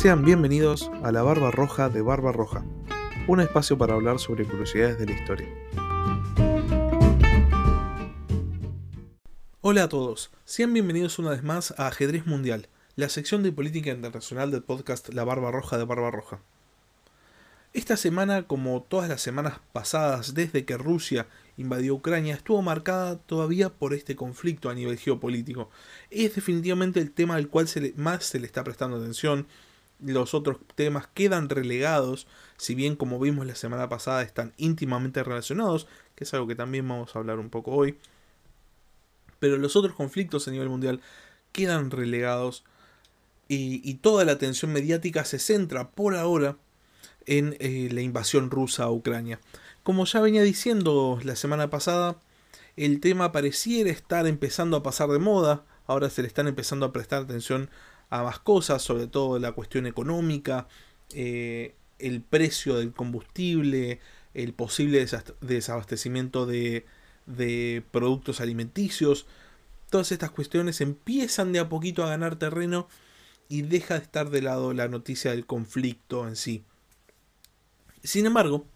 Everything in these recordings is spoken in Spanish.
Sean bienvenidos a La Barba Roja de Barba Roja, un espacio para hablar sobre curiosidades de la historia. Hola a todos, sean bienvenidos una vez más a Ajedrez Mundial, la sección de política internacional del podcast La Barba Roja de Barba Roja. Esta semana, como todas las semanas pasadas desde que Rusia invadió Ucrania, estuvo marcada todavía por este conflicto a nivel geopolítico. Es definitivamente el tema al cual más se le está prestando atención. Los otros temas quedan relegados, si bien como vimos la semana pasada están íntimamente relacionados, que es algo que también vamos a hablar un poco hoy. Pero los otros conflictos a nivel mundial quedan relegados y, toda la atención mediática se centra por ahora en eh, la invasión rusa a Ucrania. Como ya venía diciendo la semana pasada, el tema pareciera estar empezando a pasar de moda, ahora se le están empezando a prestar atención a más cosas, sobre todo la cuestión económica, eh, el precio del combustible, el posible desabastecimiento de, productos alimenticios. Todas estas cuestiones empiezan de a poquito a ganar terreno y deja de estar de lado la noticia del conflicto en sí. Sin embargo,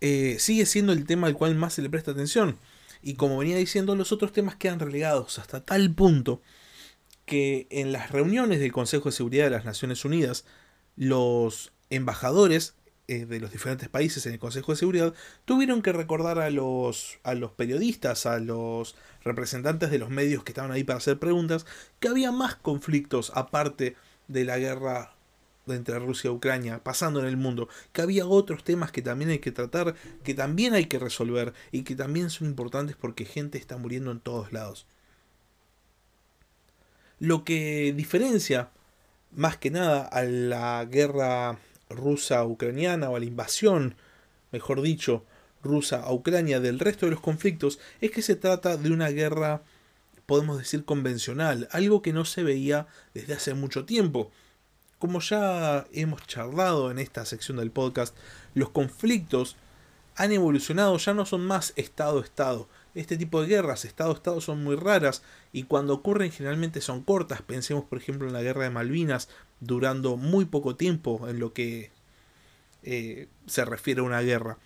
eh, sigue siendo el tema al cual más se le presta atención. Y como venía diciendo, los otros temas quedan relegados hasta tal punto que en las reuniones del Consejo de Seguridad de las Naciones Unidas, los embajadores eh, de los diferentes países en el Consejo de Seguridad tuvieron que recordar a los, a los periodistas, a los representantes de los medios que estaban ahí para hacer preguntas, que había más conflictos aparte de la guerra entre Rusia y Ucrania pasando en el mundo, que había otros temas que también hay que tratar, que también hay que resolver y que también son importantes porque gente está muriendo en todos lados. Lo que diferencia más que nada a la guerra rusa-ucraniana o a la invasión, mejor dicho, rusa a Ucrania del resto de los conflictos es que se trata de una guerra, podemos decir, convencional, algo que no se veía desde hace mucho tiempo. Como ya hemos charlado en esta sección del podcast, los conflictos han evolucionado, ya no son más Estado-Estado. Este tipo de guerras, Estado-Estado, son muy raras y cuando ocurren generalmente son cortas. Pensemos, por ejemplo, en la guerra de Malvinas, durando muy poco tiempo en lo que eh, se refiere a una guerra.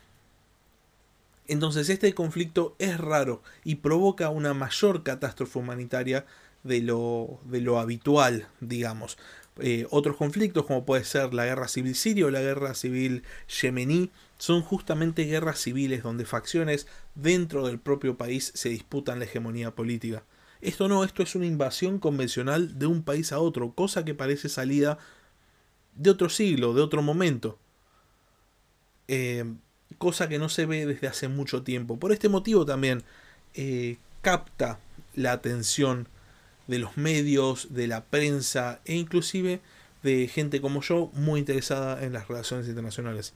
Entonces este conflicto es raro y provoca una mayor catástrofe humanitaria de lo, de lo habitual, digamos. Eh, otros conflictos, como puede ser la guerra civil siria o la guerra civil yemení, son justamente guerras civiles donde facciones dentro del propio país se disputan la hegemonía política. Esto no, esto es una invasión convencional de un país a otro, cosa que parece salida de otro siglo, de otro momento. Eh, cosa que no se ve desde hace mucho tiempo. Por este motivo también eh, capta la atención de los medios, de la prensa e inclusive de gente como yo muy interesada en las relaciones internacionales.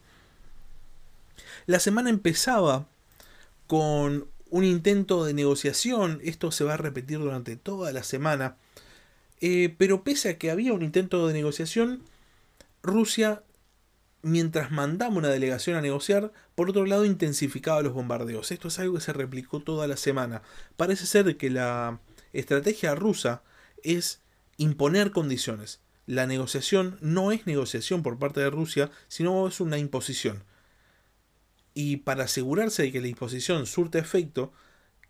La semana empezaba con un intento de negociación, esto se va a repetir durante toda la semana, eh, pero pese a que había un intento de negociación, Rusia, mientras mandaba una delegación a negociar, por otro lado intensificaba los bombardeos. Esto es algo que se replicó toda la semana. Parece ser que la estrategia rusa es imponer condiciones. La negociación no es negociación por parte de Rusia, sino es una imposición. Y para asegurarse de que la imposición surte efecto,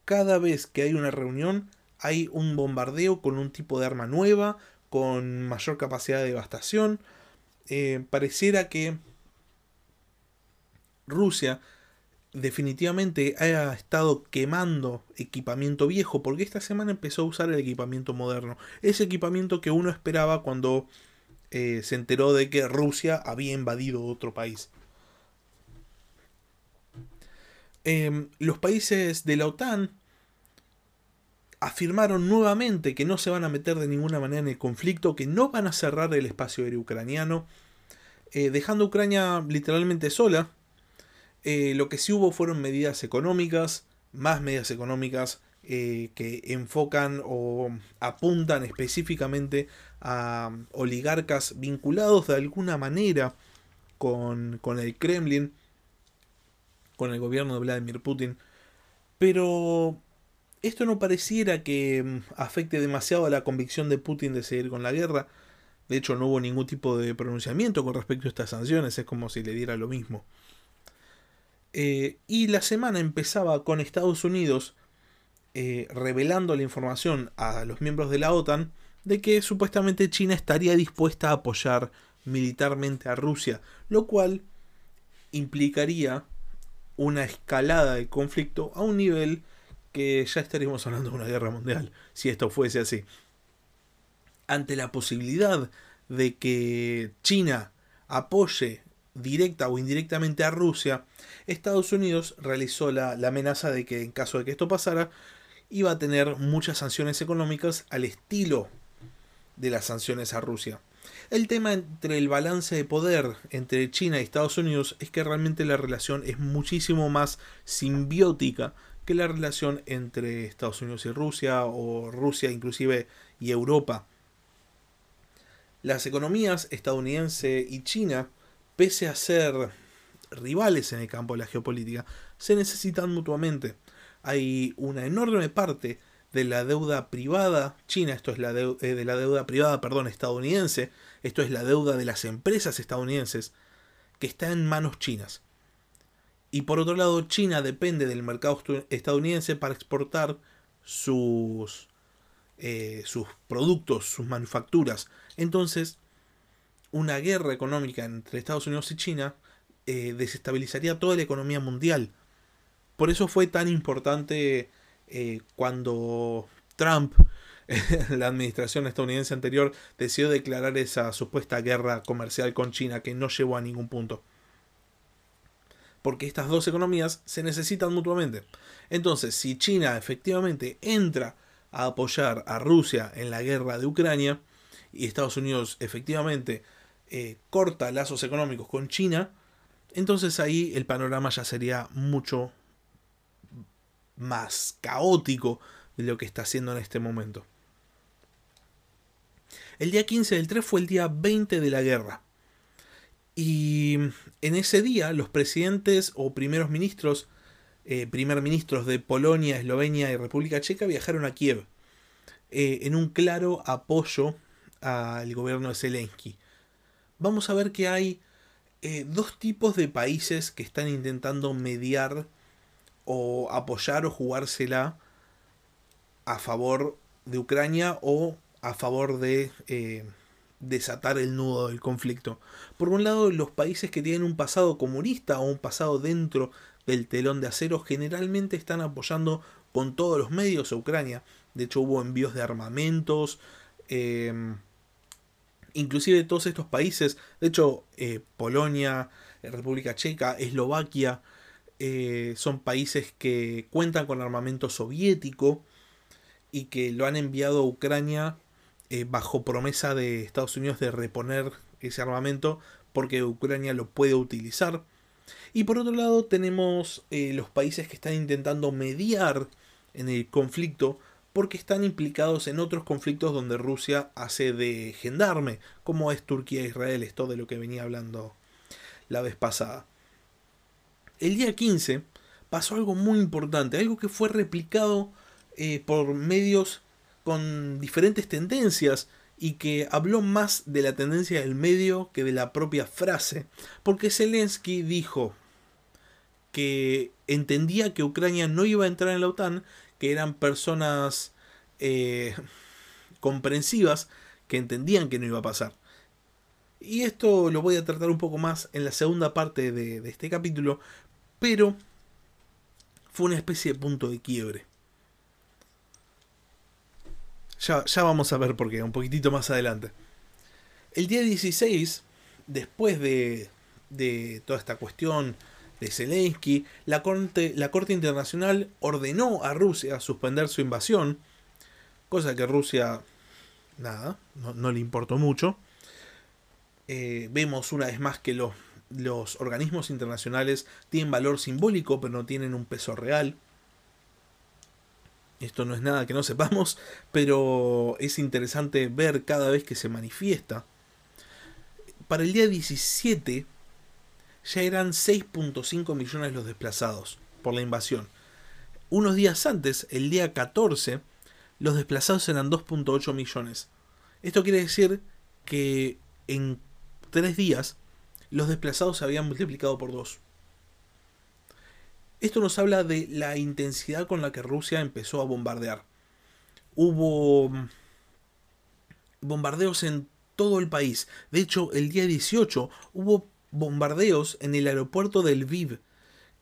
cada vez que hay una reunión hay un bombardeo con un tipo de arma nueva, con mayor capacidad de devastación. Eh, pareciera que Rusia definitivamente haya estado quemando equipamiento viejo porque esta semana empezó a usar el equipamiento moderno. Ese equipamiento que uno esperaba cuando eh, se enteró de que Rusia había invadido otro país. Em, los países de la OTAN afirmaron nuevamente que no se van a meter de ninguna manera en el conflicto, que no van a cerrar el espacio aéreo ucraniano, eh, dejando a Ucrania literalmente sola. Eh, lo que sí hubo fueron medidas económicas, más medidas económicas eh, que enfocan o apuntan específicamente a oligarcas vinculados de alguna manera con, con el Kremlin, con el gobierno de Vladimir Putin. Pero esto no pareciera que mm, afecte demasiado a la convicción de Putin de seguir con la guerra. De hecho, no hubo ningún tipo de pronunciamiento con respecto a estas sanciones, es como si le diera lo mismo. Eh, y la semana empezaba con Estados Unidos eh, revelando la información a los miembros de la OTAN de que supuestamente China estaría dispuesta a apoyar militarmente a Rusia, lo cual implicaría una escalada de conflicto a un nivel que ya estaríamos hablando de una guerra mundial, si esto fuese así. Ante la posibilidad de que China apoye directa o indirectamente a Rusia, Estados Unidos realizó la, amenaza de que en caso de que esto pasara, iba a tener muchas sanciones económicas al estilo de las sanciones a Rusia. El tema entre el balance de poder entre China y Estados Unidos es que realmente la relación es muchísimo más simbiótica que la relación entre Estados Unidos y Rusia o Rusia inclusive y Europa. Las economías estadounidense y China, pese a ser rivales en el campo de la geopolítica, se necesitan mutuamente. Hay una enorme parte de la deuda privada china, esto es la eh, de la deuda privada, perdón, estadounidense, esto es la deuda de las empresas estadounidenses, que está en manos chinas. Y por otro lado, China depende del mercado estadounidense para exportar sus, eh, sus productos, sus manufacturas. Entonces, una guerra económica entre Estados Unidos y China eh, desestabilizaría toda la economía mundial. Por eso fue tan importante eh, cuando Trump, la administración estadounidense anterior, decidió declarar esa supuesta guerra comercial con China que no llevó a ningún punto. Porque estas dos economías se necesitan mutuamente. Entonces, si China efectivamente entra a apoyar a Rusia en la guerra de Ucrania y Estados Unidos efectivamente eh, corta lazos económicos con China, entonces ahí el panorama ya sería mucho más caótico de lo que está haciendo en este momento. El día 15 del 3 fue el día 20 de la guerra. Y en ese día los presidentes o primeros ministros, eh, primer ministros de Polonia, Eslovenia y República Checa viajaron a Kiev eh, en un claro apoyo al gobierno de Zelensky. Vamos a ver que hay eh, dos tipos de países que están intentando mediar o apoyar o jugársela a favor de Ucrania o a favor de eh, desatar el nudo del conflicto. Por un lado, los países que tienen un pasado comunista o un pasado dentro del telón de acero generalmente están apoyando con todos los medios a Ucrania. De hecho, hubo envíos de armamentos. Eh, inclusive todos estos países, de hecho, eh, Polonia, República Checa, Eslovaquia, eh, son países que cuentan con armamento soviético y que lo han enviado a Ucrania eh, bajo promesa de Estados Unidos de reponer ese armamento porque Ucrania lo puede utilizar. Y por otro lado tenemos eh, los países que están intentando mediar en el conflicto porque están implicados en otros conflictos donde Rusia hace de gendarme, como es Turquía e Israel, esto de lo que venía hablando la vez pasada. El día 15 pasó algo muy importante, algo que fue replicado eh, por medios con diferentes tendencias y que habló más de la tendencia del medio que de la propia frase, porque Zelensky dijo que entendía que Ucrania no iba a entrar en la OTAN, que eran personas eh, comprensivas que entendían que no iba a pasar. Y esto lo voy a tratar un poco más en la segunda parte de este capítulo, pero fue una especie de punto de quiebre. Ya, ya vamos a ver por qué, un poquitito más adelante. El día 16, después de, de toda esta cuestión de Zelensky, la corte, la corte Internacional ordenó a Rusia suspender su invasión, cosa que Rusia, nada, no, le importó mucho. Eh, vemos una vez más que los los organismos internacionales tienen valor simbólico, pero no tienen un peso real. Esto no es nada que no sepamos, pero es interesante ver cada vez que se manifiesta. Para el día 17 ya eran 6.5 millones los desplazados por la invasión. Unos días antes, el día 14, los desplazados eran 2.8 millones. Esto quiere decir que en tres días los desplazados se habían multiplicado por dos. Esto nos habla de la intensidad con la que Rusia empezó a bombardear. Hubo bombardeos en todo el país. De hecho, el día 18 hubo bombardeos en el aeropuerto del Lviv,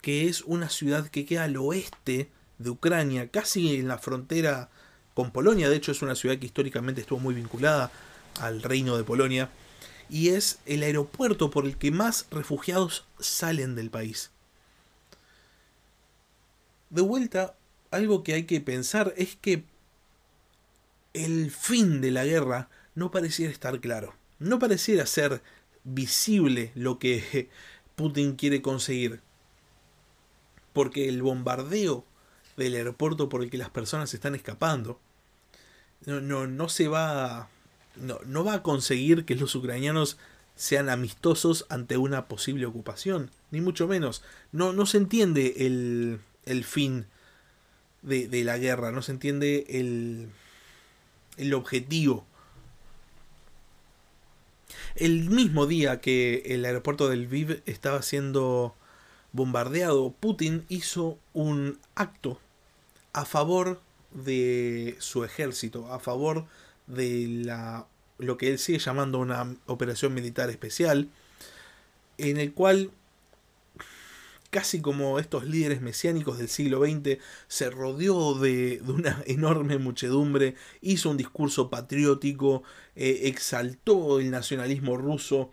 que es una ciudad que queda al oeste de Ucrania, casi en la frontera con Polonia. De hecho, es una ciudad que históricamente estuvo muy vinculada al reino de Polonia. Y es el aeropuerto por el que más refugiados salen del país. De vuelta, algo que hay que pensar es que el fin de la guerra no pareciera estar claro. No pareciera ser visible lo que Putin quiere conseguir. Porque el bombardeo del aeropuerto por el que las personas están escapando no, no, no se va no, no va a conseguir que los ucranianos sean amistosos ante una posible ocupación, ni mucho menos. No, no se entiende el, el fin de, de, la guerra, no se entiende el, el objetivo. El mismo día que el aeropuerto del Viv estaba siendo bombardeado, Putin hizo un acto a favor de su ejército, a favor de la lo que él sigue llamando una operación militar especial, en el cual casi como estos líderes mesiánicos del siglo XX, se rodeó de, de una enorme muchedumbre, hizo un discurso patriótico, eh, exaltó el nacionalismo ruso.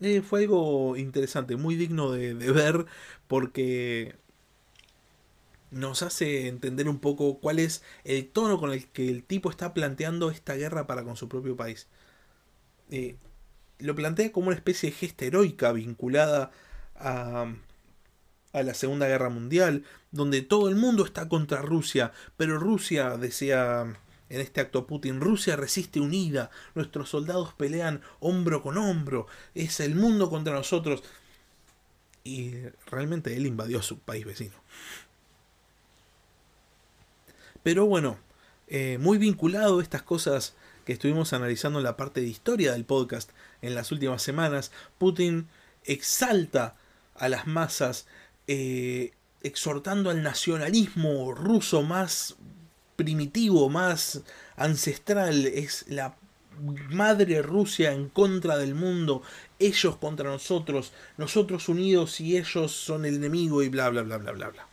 Eh, fue algo interesante, muy digno de, de ver, porque nos hace entender un poco cuál es el tono con el que el tipo está planteando esta guerra para con su propio país. Eh, lo plantea como una especie de gesta heroica vinculada a, a la Segunda Guerra Mundial, donde todo el mundo está contra Rusia, pero Rusia, decía en este acto Putin, Rusia resiste unida, nuestros soldados pelean hombro con hombro, es el mundo contra nosotros. Y realmente él invadió su país vecino. Pero bueno, eh, muy vinculado a estas cosas que estuvimos analizando en la parte de historia del podcast en las últimas semanas, Putin exalta a las masas eh, exhortando al nacionalismo ruso más primitivo, más ancestral, es la madre Rusia en contra del mundo, ellos contra nosotros, nosotros unidos y ellos son el enemigo y bla bla bla bla bla bla.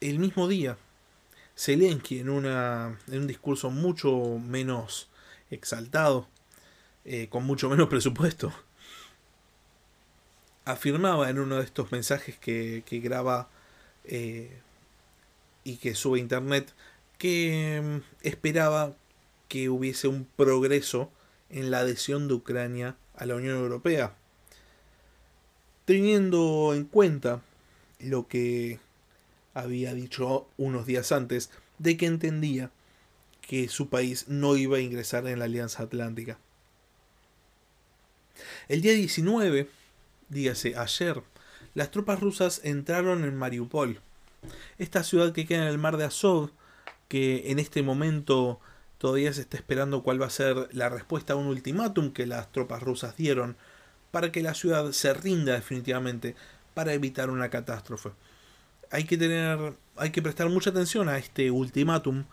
El mismo día, Zelensky en, una, en un discurso mucho menos exaltado, eh, con mucho menos presupuesto, afirmaba en uno de estos mensajes que, que graba eh, y que sube a internet que mm, esperaba que hubiese un progreso en la adhesión de Ucrania a la Unión Europea, teniendo en cuenta lo que había dicho unos días antes de que entendía que su país no iba a ingresar en la Alianza Atlántica. El día 19, dígase ayer, las tropas rusas entraron en Mariupol, esta ciudad que queda en el mar de Azov, que en este momento todavía se está esperando cuál va a ser la respuesta a un ultimátum que las tropas rusas dieron para que la ciudad se rinda definitivamente para evitar una catástrofe hay que tener, hay que prestar mucha atención a este ultimátum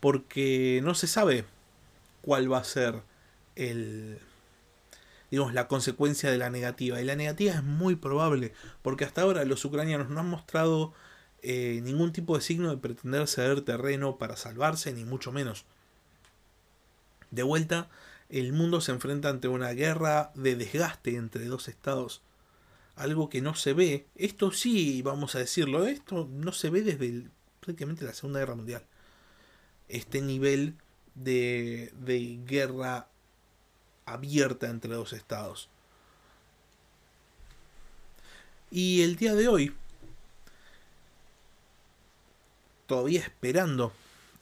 porque no se sabe cuál va a ser el, digamos, la consecuencia de la negativa. Y la negativa es muy probable porque hasta ahora los ucranianos no han mostrado eh, ningún tipo de signo de pretender ceder terreno para salvarse, ni mucho menos. De vuelta, el mundo se enfrenta ante una guerra de desgaste entre dos estados algo que no se ve. Esto sí, vamos a decirlo, esto no se ve desde prácticamente la Segunda Guerra Mundial. Este nivel de, de guerra abierta entre dos estados. Y el día de hoy, todavía esperando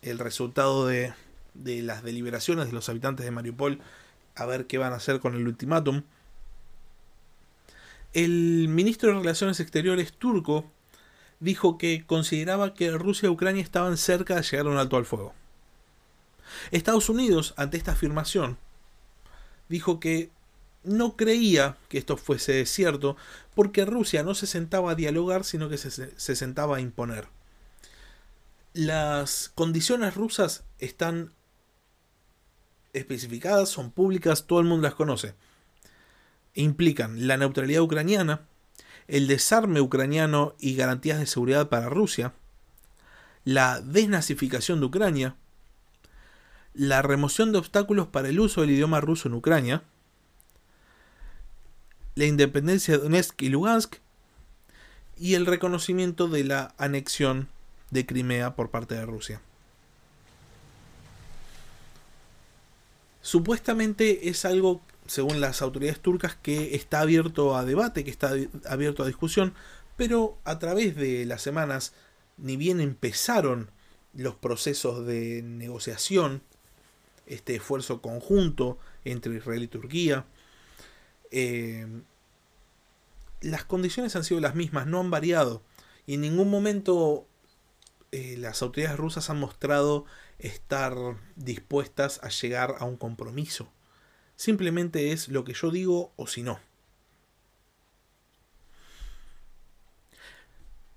el resultado de, de las deliberaciones de los habitantes de Mariupol, a ver qué van a hacer con el ultimátum el ministro de Relaciones Exteriores turco dijo que consideraba que Rusia y Ucrania estaban cerca de llegar a un alto al fuego. Estados Unidos, ante esta afirmación, dijo que no creía que esto fuese cierto porque Rusia no se sentaba a dialogar, sino que se, se sentaba a imponer. Las condiciones rusas están especificadas, son públicas, todo el mundo las conoce. Implican la neutralidad ucraniana, el desarme ucraniano y garantías de seguridad para Rusia, la desnazificación de Ucrania, la remoción de obstáculos para el uso del idioma ruso en Ucrania, la independencia de Donetsk y Lugansk y el reconocimiento de la anexión de Crimea por parte de Rusia. Supuestamente es algo, según las autoridades turcas, que está abierto a debate, que está abierto a discusión, pero a través de las semanas, ni bien empezaron los procesos de negociación, este esfuerzo conjunto entre Israel y Turquía, eh, las condiciones han sido las mismas, no han variado. Y en ningún momento eh, las autoridades rusas han mostrado estar dispuestas a llegar a un compromiso. Simplemente es lo que yo digo o si no.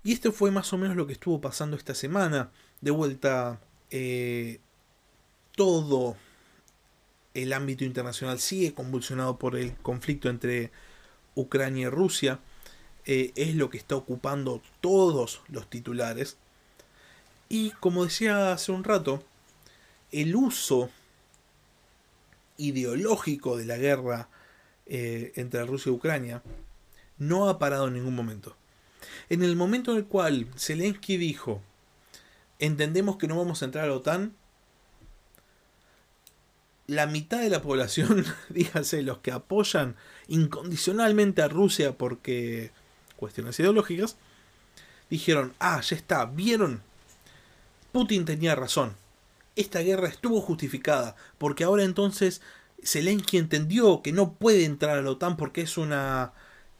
Y esto fue más o menos lo que estuvo pasando esta semana. De vuelta, eh, todo el ámbito internacional sigue convulsionado por el conflicto entre Ucrania y Rusia. Eh, es lo que está ocupando todos los titulares. Y como decía hace un rato, el uso ideológico de la guerra eh, entre Rusia y Ucrania no ha parado en ningún momento. En el momento en el cual Zelensky dijo, entendemos que no vamos a entrar a la OTAN, la mitad de la población, dígase, los que apoyan incondicionalmente a Rusia porque cuestiones ideológicas, dijeron, ah, ya está, vieron, Putin tenía razón, esta guerra estuvo justificada, porque ahora entonces Zelensky entendió que no puede entrar a la OTAN porque es una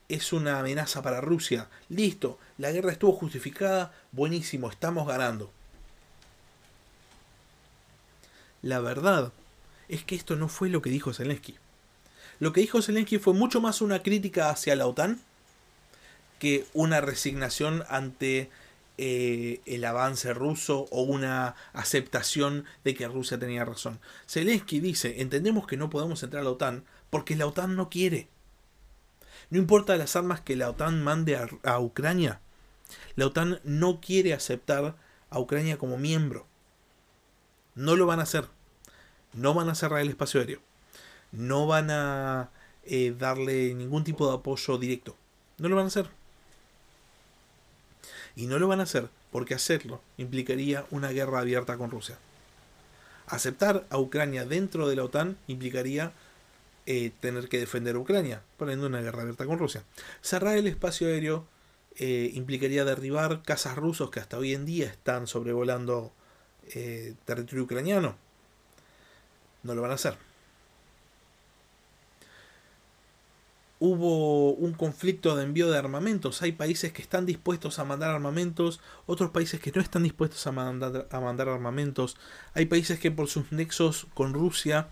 es una amenaza para Rusia. Listo, la guerra estuvo justificada, buenísimo, estamos ganando. La verdad es que esto no fue lo que dijo Zelensky. Lo que dijo Zelensky fue mucho más una crítica hacia la OTAN que una resignación ante eh, el avance ruso o una aceptación de que Rusia tenía razón. Zelensky dice, entendemos que no podemos entrar a la OTAN porque la OTAN no quiere. No importa las armas que la OTAN mande a, Ucrania, la OTAN no quiere aceptar a Ucrania como miembro. No lo van a hacer no van a cerrar el espacio aéreo, no van a eh, darle ningún tipo de apoyo directo, no lo van a hacer. Y no lo van a hacer porque hacerlo implicaría una guerra abierta con Rusia. Aceptar a Ucrania dentro de la OTAN implicaría eh, tener que defender a Ucrania, poniendo una guerra abierta con Rusia. Cerrar el espacio aéreo eh, implicaría derribar casas rusos que hasta hoy en día están sobrevolando territorio ucraniano no lo van a hacer. Hubo un conflicto de envío de armamentos. Hay países que están dispuestos a mandar armamentos, otros países que no están dispuestos a mandar, a mandar armamentos. Hay países que por sus nexos con Rusia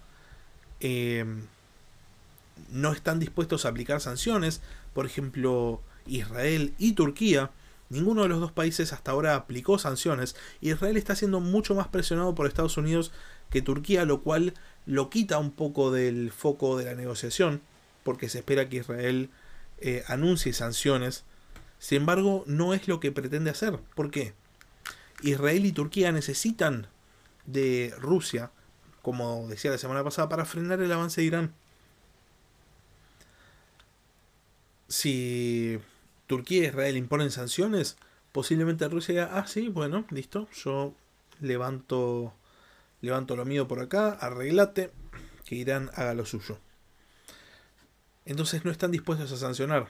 em, no están dispuestos a aplicar sanciones. Por ejemplo, Israel y Turquía. Ninguno de los dos países hasta ahora aplicó sanciones. Israel está siendo mucho más presionado por Estados Unidos que Turquía, lo cual lo quita un poco del foco de la negociación, porque se espera que Israel eh, anuncie sanciones. Sin embargo, no es lo que pretende hacer. ¿Por qué? Israel y Turquía necesitan de Rusia, como decía la semana pasada, para frenar el avance de Irán. Si Turquía e Israel imponen sanciones, posiblemente Rusia diga, ah, sí, bueno, listo, yo levanto levanto lo mío por acá, arreglate, que Irán haga lo suyo. Entonces no están dispuestos a sancionar.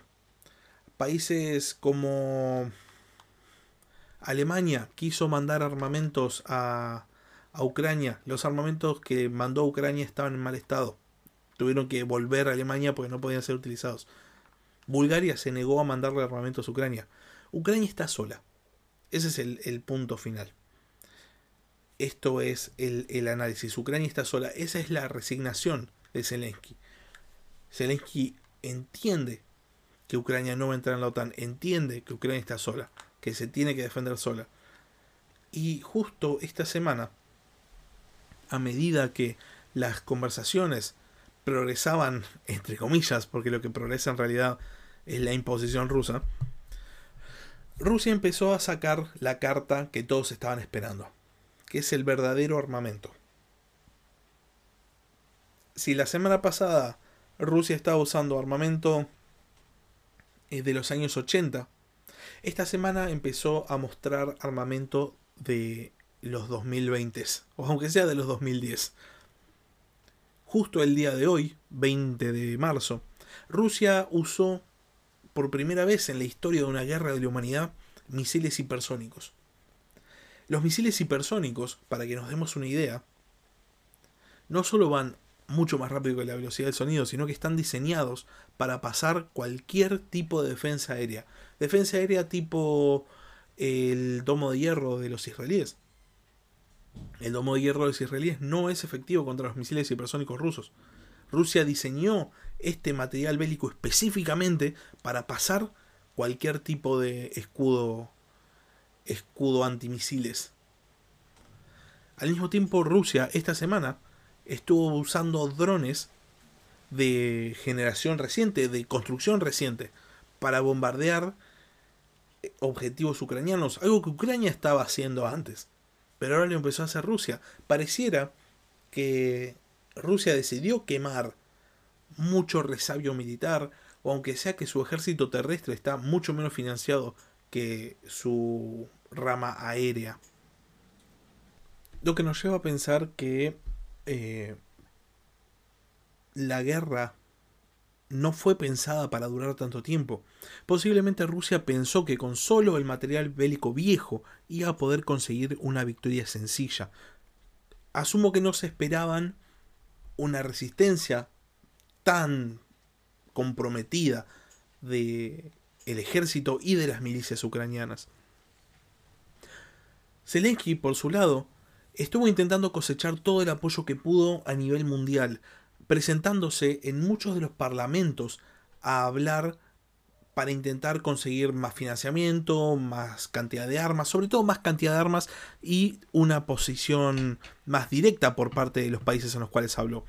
Países como Alemania quiso mandar armamentos a, Ucrania. Los armamentos que mandó a Ucrania estaban en mal estado. Tuvieron que volver a Alemania porque no podían ser utilizados. Bulgaria se negó a mandarle armamentos a Ucrania. Ucrania está sola. Ese es el, punto final. Esto es el, el, análisis. Ucrania está sola. Esa es la resignación de Zelensky. Zelensky entiende que Ucrania no va a entrar en la OTAN. Entiende que Ucrania está sola. Que se tiene que defender sola. Y justo esta semana, a medida que las conversaciones progresaban, entre comillas, porque lo que progresa en realidad es la imposición rusa, Rusia empezó a sacar la carta que todos estaban esperando, que es el verdadero armamento. Si la semana pasada Rusia estaba usando armamento eh, de los años 80, esta semana empezó a mostrar armamento de los 2020, o aunque sea de los 2010. Justo el día de hoy, 20 de marzo, Rusia usó por primera vez en la historia de una guerra de la humanidad misiles hipersónicos. Los misiles hipersónicos, para que nos demos una idea, no solo van mucho más rápido que la velocidad del sonido, sino que están diseñados para pasar cualquier tipo de defensa aérea. Defensa aérea tipo el domo de hierro de los israelíes. El domo de hierro de los israelíes no es efectivo contra los misiles hipersónicos rusos. Rusia diseñó este material bélico específicamente para pasar cualquier tipo de escudo escudo antimisiles. Al mismo tiempo, Rusia esta semana estuvo usando drones de generación reciente, de construcción reciente, para bombardear objetivos ucranianos, algo que Ucrania estaba haciendo antes, pero ahora lo empezó a hacer Rusia. Pareciera que Rusia decidió quemar mucho resabio militar, o aunque sea que su ejército terrestre está mucho menos financiado que su rama aérea. Lo que nos lleva a pensar que eh, la guerra no fue pensada para durar tanto tiempo. Posiblemente Rusia pensó que con solo el material bélico viejo iba a poder conseguir una victoria sencilla. Asumo que no se esperaban una resistencia tan comprometida de el ejército y de las milicias ucranianas. Zelensky, por su lado, estuvo intentando cosechar todo el apoyo que pudo a nivel mundial, presentándose en muchos de los parlamentos a hablar para intentar conseguir más financiamiento, más cantidad de armas, sobre todo más cantidad de armas y una posición más directa por parte de los países en los cuales habló.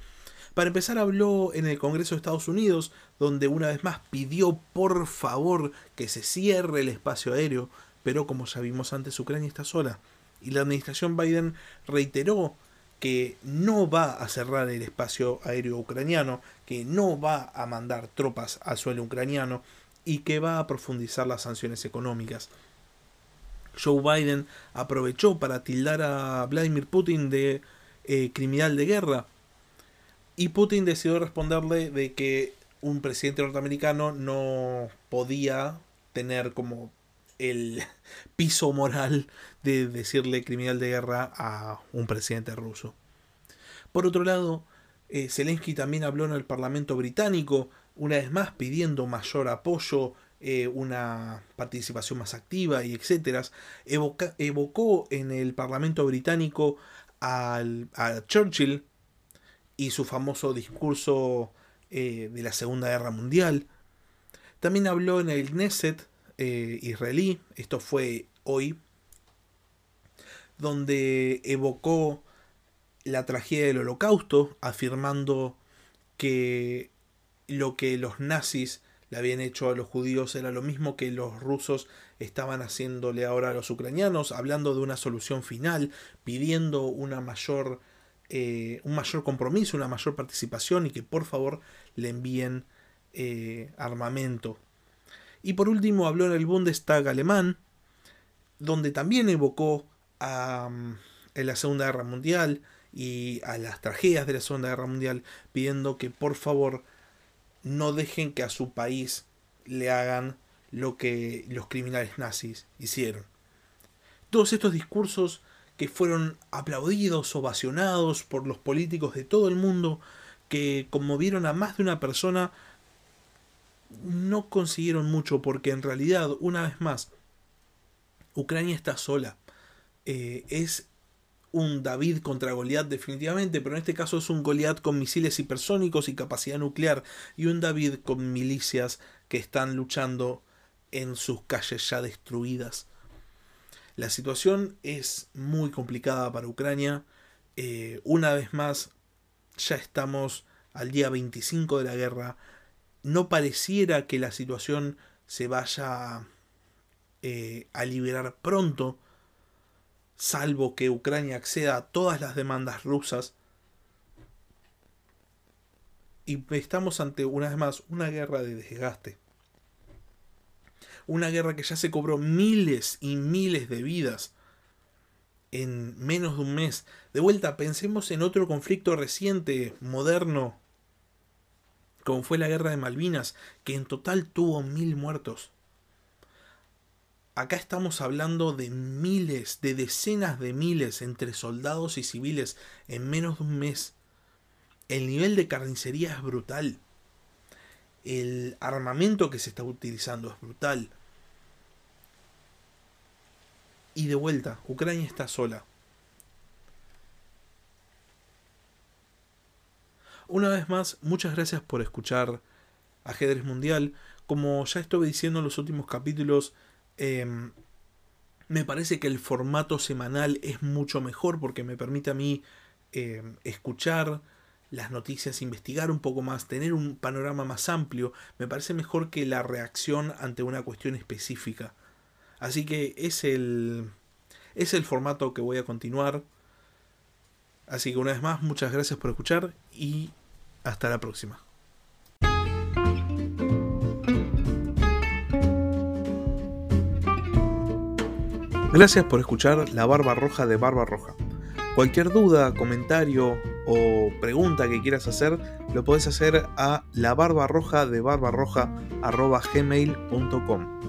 Para empezar habló en el Congreso de Estados Unidos, donde una vez más pidió por favor que se cierre el espacio aéreo, pero como ya vimos antes, Ucrania está sola. Y la administración Biden reiteró que no va a cerrar el espacio aéreo ucraniano, que no va a mandar tropas al suelo ucraniano y que va a profundizar las sanciones económicas. Joe Biden aprovechó para tildar a Vladimir Putin de eh, criminal de guerra y Putin decidió responderle de que un presidente norteamericano no podía tener como el piso moral de decirle criminal de guerra a un presidente ruso. Por otro lado, eh, Zelensky también habló en el Parlamento británico, una vez más pidiendo mayor apoyo, eh, una participación más activa y etcétera. evocó en el Parlamento británico al, a Churchill, y su famoso discurso eh, de la Segunda Guerra Mundial. También habló en el Knesset eh, israelí, esto fue hoy, donde evocó la tragedia del holocausto, afirmando que lo que los nazis le habían hecho a los judíos era lo mismo que los rusos estaban haciéndole ahora a los ucranianos, hablando de una solución final, pidiendo una mayor eh, un mayor compromiso, una mayor participación y que por favor le envíen eh, armamento. Y por último habló en el Bundestag alemán, donde también evocó a, mm, la Segunda Guerra Mundial y a las tragedias de la Segunda Guerra Mundial, pidiendo que por favor no dejen que a su país le hagan lo que los criminales nazis hicieron. Todos estos discursos que fueron aplaudidos, ovacionados por los políticos de todo el mundo, que conmovieron a más de una persona, no consiguieron mucho porque en realidad, una vez más, Ucrania está sola. Eh, es un David contra Goliat definitivamente, pero en este caso es un Goliat con misiles hipersónicos y capacidad nuclear y un David con milicias que están luchando en sus calles ya destruidas. La situación es muy complicada para Ucrania. Eh, una vez más, ya estamos al día 25 de la guerra. No pareciera que la situación se vaya eh, a liberar pronto salvo que Ucrania acceda a todas las demandas rusas. Y estamos ante, una vez más, una guerra de desgaste. Una guerra que ya se cobró miles y miles de vidas en menos de un mes. De vuelta, pensemos en otro conflicto reciente, moderno, como fue la guerra de Malvinas, que en total tuvo mil muertos. Acá estamos hablando de miles, de decenas de miles entre soldados y civiles en menos de un mes. El nivel de carnicería es brutal. El armamento que se está utilizando es brutal. Y de vuelta, Ucrania está sola. Una vez más, muchas gracias por escuchar Ajedrez Mundial. Como ya estuve diciendo en los últimos capítulos, Em, me parece que el formato semanal es mucho mejor porque me permite a mí em, escuchar las noticias, investigar un poco más, tener un panorama más amplio. Me parece mejor que la reacción ante una cuestión específica. Así que es el, es el formato que voy a continuar. Así que una vez más, muchas gracias por escuchar y hasta la próxima. Gracias por escuchar La Barba Roja de Barba Roja. Cualquier duda, comentario o pregunta que quieras hacer, lo puedes hacer a la barba roja de barbarroja.gmail.com.